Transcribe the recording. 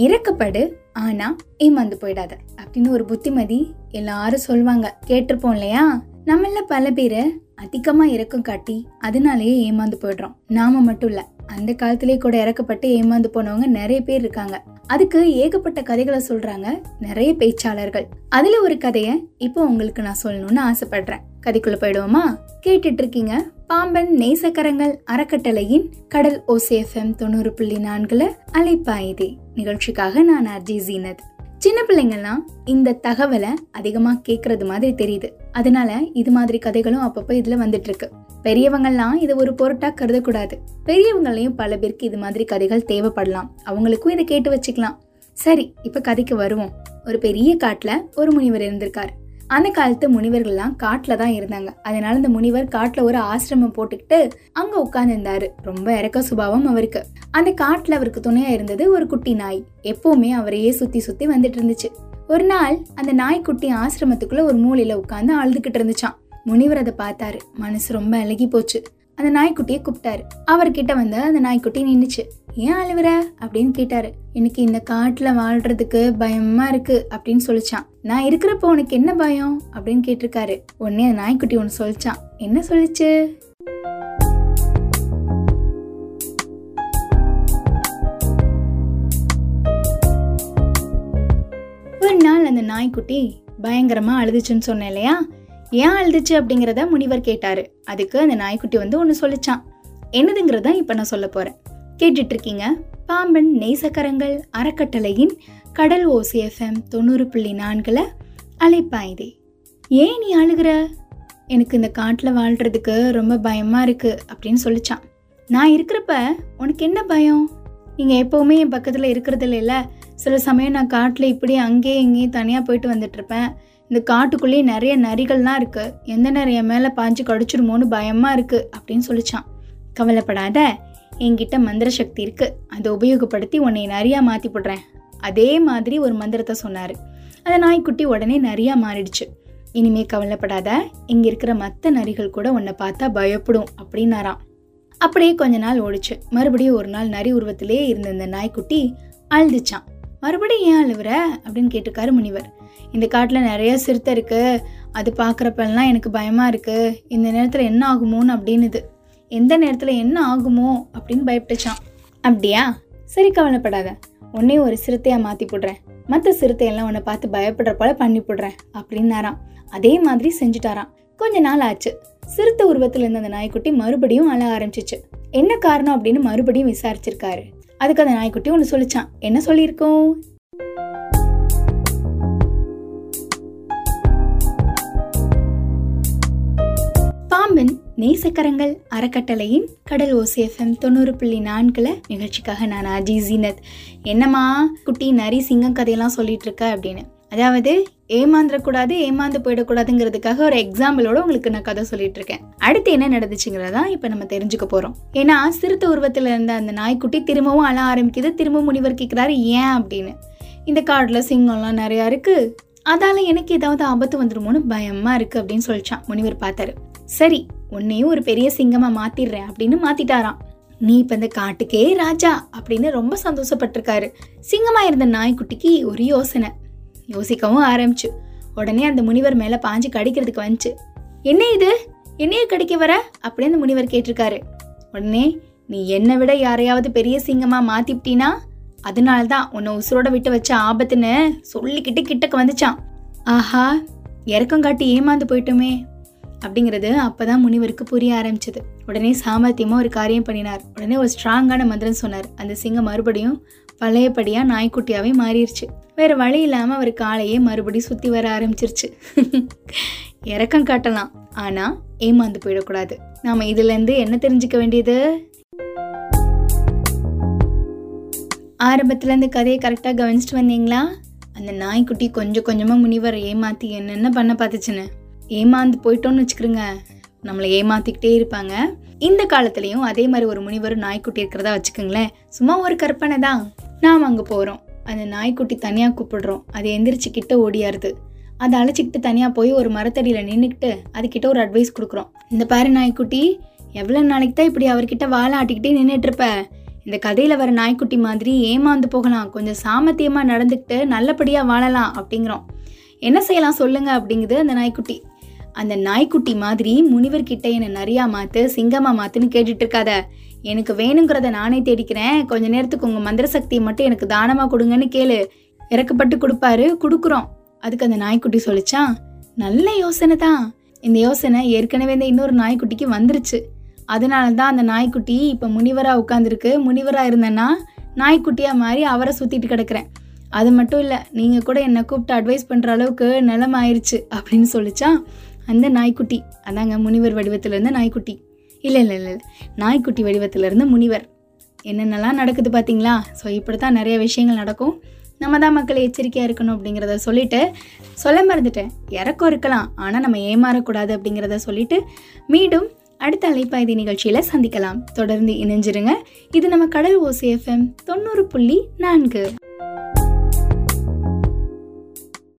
இறக்கப்படு ஆனா ஏமாந்து போயிடாத. அப்படின்னு ஒரு புத்திமதி எல்லாரும் சொல்லுவாங்க கேட்டிருப்போம் இல்லையா? நம்மள பல பேரை அதிகமா இறக்கம் காட்டி அதனாலேயே ஏமாந்து போயிடுறோம். நாம மட்டும் இல்ல அந்த காலத்திலே கூட இறக்கப்பட்டு ஏமாந்து போனவங்க நிறைய பேர் இருக்காங்க. அதுக்கு ஏகப்பட்ட கதைகளை சொல்றாங்க நிறைய பேச்சாளர்கள். அதுல ஒரு கதைய இப்போ உங்களுக்கு நான் சொல்லணும்னு ஆசைப்படுறேன். கதைக்குள்ள போயிடுவோமா? கேட்டுட்டு இருக்கீங்க பாம்பன் நேசக்கரங்கள் அறக்கட்டளையின் கடல் ஓசிஎஃப்எம் தொண்ணூறு புள்ளி நான்குல அலைப்பாயுதே. நிகழ்ச்சிக்காக நான் அர்ஜி ஜீனத். சின்ன பிள்ளைங்கள்லாம் இந்த தகவலை அதிகமா கேக்குறது மாதிரி தெரியுது. அதனால இது மாதிரி கதைகளும் அப்பப்போ இதுல வந்துட்டு இருக்கு பெரியவங்கள்லாம் இதை ஒரு பொருட்டா கருதக்கூடாது. பெரியவங்களையும் பல பேருக்கு இது மாதிரி கதைகள் தேவைப்படலாம். அவங்களுக்கும் இதை கேட்டு வச்சுக்கலாம். சரி இப்ப கதைக்கு வருவோம். ஒரு பெரிய காட்டுல ஒரு முனிவர் இருந்திருக்காரு. அந்த காலத்து முனிவர்கள்லாம் காட்டில் தான் இருந்தாங்க. அதனால இந்த முனிவர் காட்டில் ஒரு ஆசிரமம் போட்டுக்கிட்டு அங்கே உட்காந்துருந்தாரு ரொம்ப இறக்க சுபாவம் அவருக்கு. அந்த காட்டில் அவருக்கு துணையாக இருந்தது ஒரு குட்டி நாய். எப்போவுமே அவரையே சுற்றி சுற்றி வந்துட்டு இருந்துச்சு. ஒரு நாள் அந்த நாய்க்குட்டி ஆசிரமத்துக்குள்ளே ஒரு மூலையில் உட்காந்து அழுதுகிட்டு இருந்துச்சான் முனிவர் அதை பார்த்தாரு. மனசு ரொம்ப அழகி போச்சு. அந்த நாய்க்குட்டியை கூப்பிட்டாரு. அவர்கிட்ட வந்து அந்த நாய்க்குட்டி நின்றுச்சு ஏன் அழுவுற? அப்படின்னு கேட்டாரு. எனக்கு இந்த காட்டுல வாழ்றதுக்கு பயமா இருக்கு அப்படின்னு சொல்லிச்சான். நான் இருக்கிறப்போ உனக்கு என்ன பயம்? அப்படின்னு கேட்டிருக்காரு. உடனே அந்த நாய்க்குட்டி ஒன்று சொல்லிச்சான். என்ன சொல்லிச்சு? ஒரு நாள் அந்த நாய்க்குட்டி பயங்கரமா அழுதுச்சுன்னு சொன்னேன் இல்லையா? ஏன் அழுதுச்சு அப்படிங்கிறத முனிவர் கேட்டாரு. அதுக்கு அந்த நாய்க்குட்டி வந்து ஒன்று சொல்லிச்சான். என்னதுங்கிறத இப்போ நான் சொல்ல போறேன். கேட்டுட்டு இருக்கீங்க பாம்பன் நேசக்கரங்கள் அறக்கட்டளையின் கடல் ஓசி எஃப்எம் தொண்ணூறு புள்ளி நான்கில் அலைப்பாயுதே. ஏன் நீ அழுகிற? எனக்கு இந்த காட்டில் வாழ்கிறதுக்கு ரொம்ப பயமாக இருக்குது அப்படின்னு சொல்லிச்சான். நான் இருக்கிறப்ப உனக்கு என்ன பயம்? நீங்கள் எப்போவுமே என் பக்கத்தில் இருக்கிறது இல்லைல்ல சில சமயம் நான் காட்டில் இப்படி அங்கேயே இங்கேயும் தனியாக போயிட்டு வந்துட்டு இருப்பேன் இந்த காட்டுக்குள்ளேயே நிறைய நரிகள்லாம் இருக்கு. எந்த நிறைய மேலே பாஞ்சு கடிச்சிருமோன்னு பயமா இருக்கு அப்படின்னு சொல்லிச்சான். கவலைப்படாத என்கிட்ட மந்திர சக்தி இருக்கு. அதை உபயோகப்படுத்தி உன்னை நிறையா மாத்தி போடுறேன். அதே மாதிரி ஒரு மந்திரத்தை சொன்னாரு. அந்த நாய்க்குட்டி உடனே நிறையா மாறிடுச்சு. இனிமே கவலைப்படாத இங்க இருக்கிற மற்ற நரிகள் கூட உன்னை பார்த்தா பயப்படும் அப்படின்னாராம். அப்படியே கொஞ்ச நாள் ஓடிச்சு. மறுபடியும் ஒரு நாள் நரி உருவத்திலே இருந்த இந்த நாய்க்குட்டி அழுதுச்சான் மறுபடியும் ஏன் அழுவுற? அப்படின்னு கேட்டிருக்காரு முனிவர். இந்த காட்டில் நிறைய சிறுத்தை இருக்குது அது பார்க்குறப்பெல்லாம் எனக்கு பயமாக இருக்குது இந்த நேரத்தில் என்ன ஆகுமோன்னு அப்படின்னுது. எந்த நேரத்தில் என்ன ஆகுமோ அப்படின்னு பயப்பட்டுச்சான் அப்படியா? சரி கவலைப்படாத. உன்னை ஒரு சிறுத்தையாக மாற்றி போடுறேன். மற்ற சிறுத்தையெல்லாம் உன்னை பார்த்து பயப்படுற போல பண்ணி போடுறேன் அப்படின்னாராம். அதே மாதிரி செஞ்சுட்டாராம். கொஞ்ச நாள் ஆச்சு. சிறுத்தை உருவத்தில் இருந்த அந்த நாய்க்குட்டி மறுபடியும் அழ ஆரம்பிச்சிச்சு. என்ன காரணம் அப்படின்னு மறுபடியும் விசாரிச்சிருக்காரு. அதுக்கு அந்த நாய்க்குட்டி ஒன்று சொல்லிச்சான். என்ன சொல்லியிருக்கோம்? பாம்பன் நேசக்கரங்கள் அறக்கட்டளையின் கடல் ஓசிஎஃப்எம் தொண்ணூறு புள்ளி நான்குல நிகழ்ச்சிக்காக நான் அஜி ஜீனத். என்னம்மா குட்டி நரி சிங்கம் கதையெல்லாம் சொல்லிட்டு இருக்க அப்படின்னு. அதாவது ஏமாந்துடக்கூடாது ஏமாந்து போயிடக்கூடாதுங்கிறதுக்காக ஒரு எக்ஸாம்பிளோட உங்களுக்கு நான் கதை சொல்லிட்டு இருக்கேன் அடுத்து என்ன நடந்துச்சுங்கிறதா இப்போ நம்ம தெரிஞ்சுக்க போகிறோம் ஏன்னா சிறுத்தை உருவத்தில் இருந்த அந்த நாய்க்குட்டி திரும்பவும் அழ ஆரம்பிக்குது திரும்பவும் முனிவர் கேட்குறாரு ஏன்? அப்படின்னு. இந்த காட்டில் சிங்கம்லாம் நிறையா இருக்குது அதால எனக்கு ஏதாவது ஆபத்து வந்துடுமோன்னு பயமாக இருக்குது அப்படின்னு சொல்லிச்சான். முனிவர் பார்த்தாரு. சரி உன்னையும் ஒரு பெரிய சிங்கமாக மாத்திடுறேன் அப்படின்னு மாத்திட்டாராம். நீ இப்போ இந்த காட்டுக்கே ராஜா அப்படின்னு ரொம்ப சந்தோஷப்பட்டிருக்காரு. சிங்கமாக இருந்த நாய்க்குட்டிக்கு ஒரு யோசனை. யோசிக்கவும் ஆரம்பிச்சு. உடனே அந்த முனிவர் மேலே பாஞ்சு கடிக்கிறதுக்கு வந்துச்சு. என்ன இது? என்னைய கடிக்க வர? அப்படின்னு அந்த முனிவர் கேட்டிருக்காரு. உடனே நீ என்னை விட யாரையாவது பெரிய சிங்கமாக மாத்திப்டினா அதனால தான் உன்னை உசுரோட விட்டு வச்ச ஆபத்துன்னு சொல்லிக்கிட்டு கிட்டக்க வந்துச்சான். ஆஹா இறக்கம் காட்டி ஏமாந்து போயிட்டோமே. அப்படிங்கிறது அப்போ தான் முனிவருக்கு புரிய ஆரம்பிச்சது. உடனே சாமர்த்தியமாக ஒரு காரியம் பண்ணினார். உடனே ஒரு ஸ்ட்ராங்கான மந்திரம் சொன்னார். அந்த சிங்கம் மறுபடியும் பழையபடியாக நாய்க்குட்டியாகவே மாறிடுச்சு வேறு வழி இல்லாமல் அவர் காலையே மறுபடியும் சுற்றி வர ஆரம்பிச்சிருச்சு. இறக்கம் காட்டலாம். ஆனால் ஏமாந்து போயிடக்கூடாது. நாம் இதுலேருந்து என்ன தெரிஞ்சுக்க வேண்டியது? ஆரம்பத்துலேருந்து கதையை கரெக்டாக கவனிச்சிட்டு வந்தீங்களா? அந்த நாய்க்குட்டி கொஞ்சம் கொஞ்சமாக முனிவர் ஏமாற்றி என்னென்ன பண்ண பார்த்துச்சுன்னு. ஏமாந்து போயிட்டோம்னு வச்சுக்கிறோங்க நம்மளை ஏமாற்றிக்கிட்டே இருப்பாங்க. இந்த காலத்துலேயும் அதே மாதிரி ஒரு முனிவர் நாய்க்குட்டி இருக்கிறதா வச்சுக்கோங்களேன். சும்மா ஒரு கற்பனை தான். நாம் அங்கே போகிறோம் அந்த நாய்க்குட்டி தனியாக கூப்பிடுறோம். அது எந்திரிச்சு கிட்ட ஓடியாருது. அதை அழைச்சிக்கிட்டு தனியாக போய் ஒரு மரத்தடியில் நின்றுக்கிட்டு அதுக்கிட்ட ஒரு அட்வைஸ் கொடுக்குறோம். இந்த பாரு நாய்க்குட்டி எவ்வளோ நாளைக்கு தான் இப்படி அவர்கிட்ட வாழை ஆட்டிக்கிட்டே நின்றுட்டுருப்ப இந்த கதையில் வர நாய்க்குட்டி மாதிரி ஏமாந்து போகலாம். கொஞ்சம் சாமர்த்தியமாக நடந்துக்கிட்டு நல்லபடியாக வாழலாம் அப்படிங்கிறோம். என்ன செய்யலாம் சொல்லுங்கள் அப்படிங்குது அந்த நாய்க்குட்டி. அந்த நாய்க்குட்டி மாதிரி முனிவர்கிட்ட என்னை நிறையா மாற்று சிங்கமாக மாற்றுன்னு கேட்டுட்டு இருக்காத எனக்கு வேணுங்கிறத நானே தேடிக்கிறேன். கொஞ்ச நேரத்துக்கு உங்கள் மந்திர சக்தியை மட்டும் எனக்கு தானமாக கொடுங்கன்னு கேளு. இறக்கப்பட்டு கொடுப்பாரு கொடுக்குறோம். அதுக்கு அந்த நாய்க்குட்டி சொல்லிச்சான் நல்ல யோசனை தான். இந்த யோசனை ஏற்கனவே இந்த இன்னொரு நாய்க்குட்டிக்கு வந்துருச்சு. அதனால தான் அந்த நாய்க்குட்டி இப்போ முனிவராக உட்காந்துருக்கு முனிவராக இருந்தேன்னா நாய்க்குட்டியாக மாறி அவரை சுற்றிட்டு கிடக்கிறேன். அது மட்டும் இல்லை நீங்கள் கூட என்னை கூப்பிட்டு அட்வைஸ் பண்ணுற அளவுக்கு நிலம் ஆயிடுச்சு அப்படின்னு சொல்லிச்சா அந்த நாய்க்குட்டி. அதாங்க முனிவர் வடிவத்தில் இருந்த நாய்க்குட்டி. இல்லை இல்லை இல்லை நாய்க்குட்டி வடிவத்தில் இருந்த முனிவர். என்னென்னலாம் நடக்குது பார்த்தீங்களா ஸோ இப்படி தான் நிறைய விஷயங்கள் நடக்கும். நம்ம தான் மக்கள் எச்சரிக்கையாக இருக்கணும் அப்படிங்கிறத சொல்லிட்டு சொல்ல மறந்துட்டேன். இறக்கம் இருக்கலாம். ஆனால் நம்ம ஏமாறக்கூடாது அப்படிங்கிறத சொல்லிவிட்டு மீண்டும் அடுத்த அலைப்பாய்தி நிகழ்ச்சியில் சந்திக்கலாம். தொடர்ந்து இணைஞ்சிருங்க. இது நம்ம கடல் ஓசி எஃப்எம் தொண்ணூறு புள்ளி நான்கு.